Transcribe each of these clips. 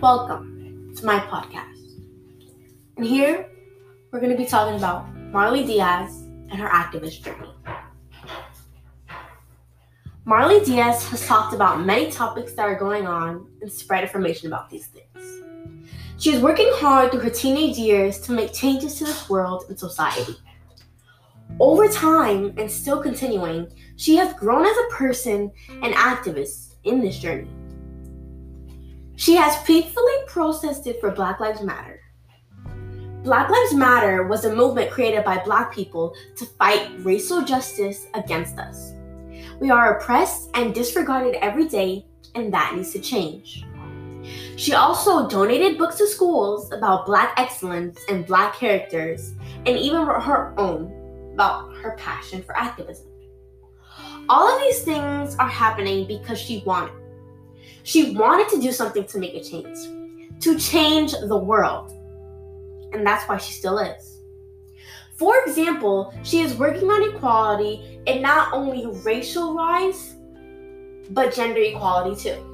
Welcome to my podcast. And here we're going to be talking about Marley Dias and her activist journey. Marley Dias has talked about many topics that are going on and spread information about these things. She is working hard through her teenage years to make changes to this world and society. Over time, and still continuing, she has grown as a person and activist in this journey. She has peacefully protested for Black Lives Matter. Black Lives Matter was a movement created by Black people to fight racial justice against us. We are oppressed and disregarded every day, and that needs to change. She also donated books to schools about Black excellence and Black characters, and even wrote her own about her passion for activism. All of these things are happening because she wanted. She wanted to do something to make a change, to change the world. And that's why she still is. For example, she is working on equality and not only racial rights, but gender equality too.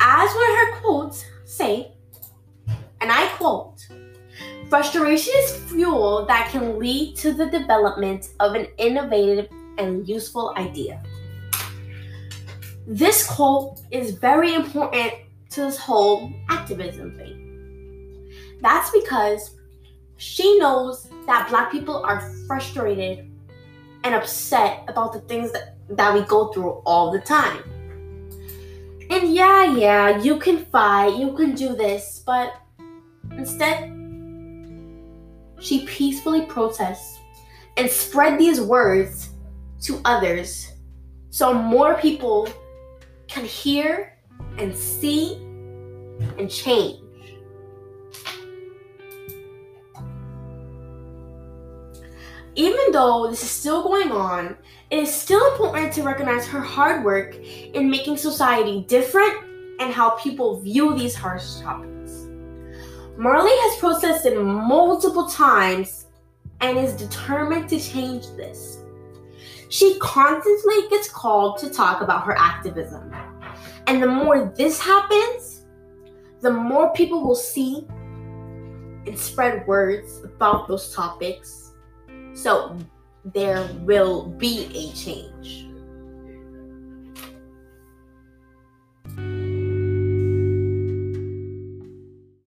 As one of her quotes say, and I quote, frustration is fuel that can lead to the development of an innovative and useful idea. This quote is very important to this whole activism thing. That's because she knows that black people are frustrated and upset about the things that, that we go through all the time. And yeah, yeah, you can fight, you can do this, but instead, she peacefully protests and spread these words to others so more people can hear and see and change. Even though this is still going on, it is still important to recognize her hard work in making society different and how people view these harsh topics. Marley has protested multiple times and is determined to change this. She constantly gets called to talk about her activism. And the more this happens, the more people will see and spread words about those topics. So there will be a change.